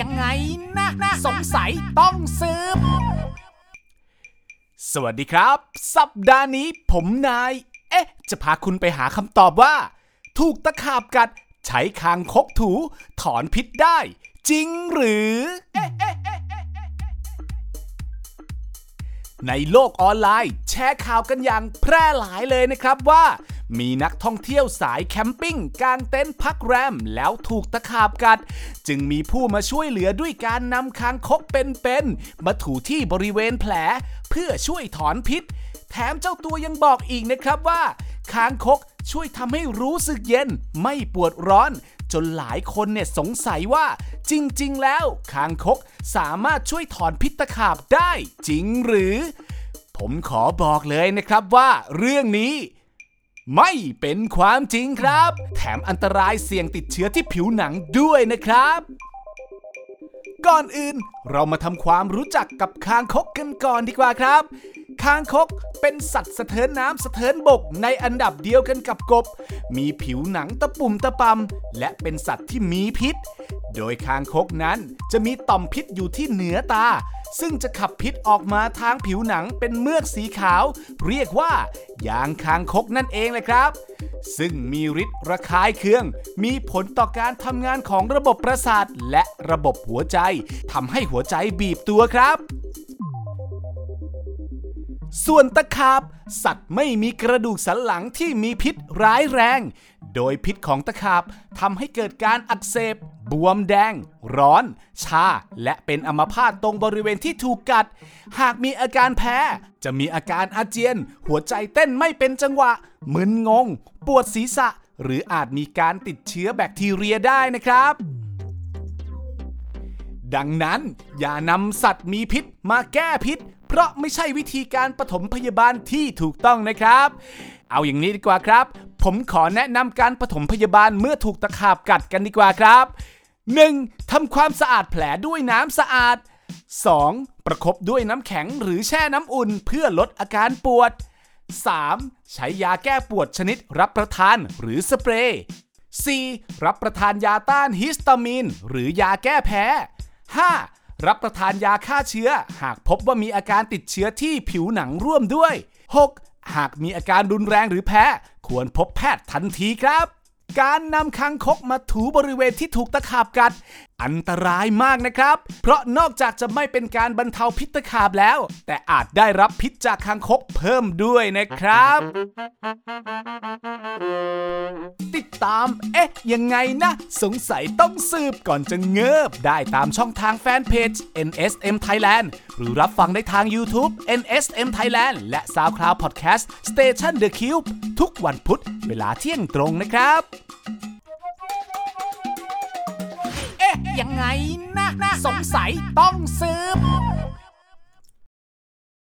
ยังไงนะนะสงสัยต้องสืบ สวัสดีครับ สัปดาห์นี้ผมนาย เอ๊ะ จะพาคุณไปหาคำตอบว่า ถูกตะขาบกัด ใช้คางคกถู ถอนพิษได้ จริงหรือในโลกออนไลน์ แชร์ข่าวกันอย่างแพร่หลายเลยนะครับว่า มีนักท่องเที่ยวสายแคมปิ้งกางเต็นท์พักแรมแล้วถูกตะขาบกัด จึงมีผู้มาช่วยเหลือด้วยการนำคางคกเป็นๆมาถูที่บริเวณแผล เพื่อช่วยถอนพิษ แถมเจ้าตัวยังบอกอีกนะครับว่าคางคกช่วยทำให้รู้สึกเย็น ไม่ปวดร้อน จนหลายคนเนี่ยสงสัยว่า จริง ๆ แล้วคางคกสามารถช่วยถอนพิษตะขาบได้จริงหรือ ผมขอบอกเลยนะครับว่าเรื่องนี้ ไม่เป็นความจริงครับ แถมอันตรายเสี่ยงติดเชื้อที่ผิวหนังด้วยนะครับ ก่อนอื่นเรามาทำความรู้จักกับคางคกกันก่อนดีกว่าครับ คางคกเป็นสัตว์สะเทินน้ำสะเทินบกในอันดับเดียวกันกับกบ มีผิวหนังตะปุ่มตะปำและเป็นสัตว์ที่มีพิษ โดยคางคกนั้นจะมีต่อมพิษอยู่ที่เหนือตา ซึ่งจะขับพิษออกมาทางผิวหนังเป็นเมือกสีขาว เรียกว่ายางคางคกนั่นเองเลยครับ ซึ่งมีฤทธิ์ระคายเคือง มีผลต่อการทำงานของระบบประสาทและระบบหัวใจทำให้หัวใจบีบตัวครับ ส่วนตะขาบ สัตว์ไม่มีกระดูกสันหลังที่มีพิษร้ายแรง โดยพิษของตะขาบทำให้เกิดการอักเสบบวมแดง ร้อน ชา และเป็นอัมพาตตรงบริเวณที่ถูกกัด หากมีอาการแพ้ จะมีอาการอาเจียน หัวใจเต้นไม่เป็นจังหวะ มึนงง ปวดศีรษะ หรืออาจมีการติดเชื้อแบคทีเรียได้นะครับดังนั้นอย่านำสัตว์มีพิษมาแก้พิษ เพราะไม่ใช่วิธีการปฐมพยาบาลที่ถูกต้องนะครับ เอาอย่างนี้ดีกว่าครับ ผมขอแนะนำการปฐมพยาบาลเมื่อถูกตะขาบกัดกันดีกว่าครับ 1. ทำความสะอาดแผลด้วยน้ำสะอาด 2. ประคบด้วยน้ำแข็งหรือแช่น้ำอุ่นเพื่อลดอาการปวด 3. ใช้ยาแก้ปวดชนิดรับประทานหรือสเปรย์ 4. รับประทานยาต้านฮิสตามีนหรือยาแก้แพ้ 5. รับประทานยาฆ่าเชื้อ หากพบว่ามีอาการติดเชื้อที่ผิวหนังร่วมด้วย 6. หากมีอาการรุนแรงหรือแพ้ ควรพบแพทย์ทันทีครับ การนำคางคกมาถูบริเวณที่ถูกตะขาบกัด อันตรายมากนะครับ เพราะนอกจากจะไม่เป็นการบรรเทาพิษตะขาบแล้ว แต่อาจได้รับพิษจากคางคกเพิ่มด้วยนะครับ ติดตาม เอ๊ะ ยังไงนะ สงสัยต้องสืบก่อนจะเงิบ ได้ตามช่องทางแฟนเพจ NSM Thailand หรือรับฟังได้ทาง YouTube NSM Thailand และ SoundCloud Podcast Station The Cube ทุกวันพุธเวลาเที่ยงตรงนะครับ เอ๊ะ ยังไงนะนะสงสัยต้องสืบ